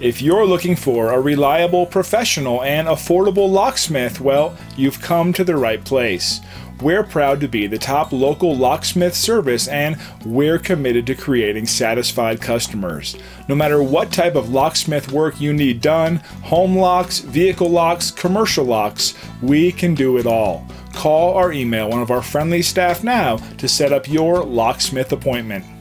If you're looking for a reliable, professional, and affordable locksmith, well, you've come to the right place. We're proud to be the top local locksmith service and we're committed to creating satisfied customers. No matter what type of locksmith work you need done home locks, vehicle locks, commercial locks we can do it all. Call or email one of our friendly staff now to set up your locksmith appointment.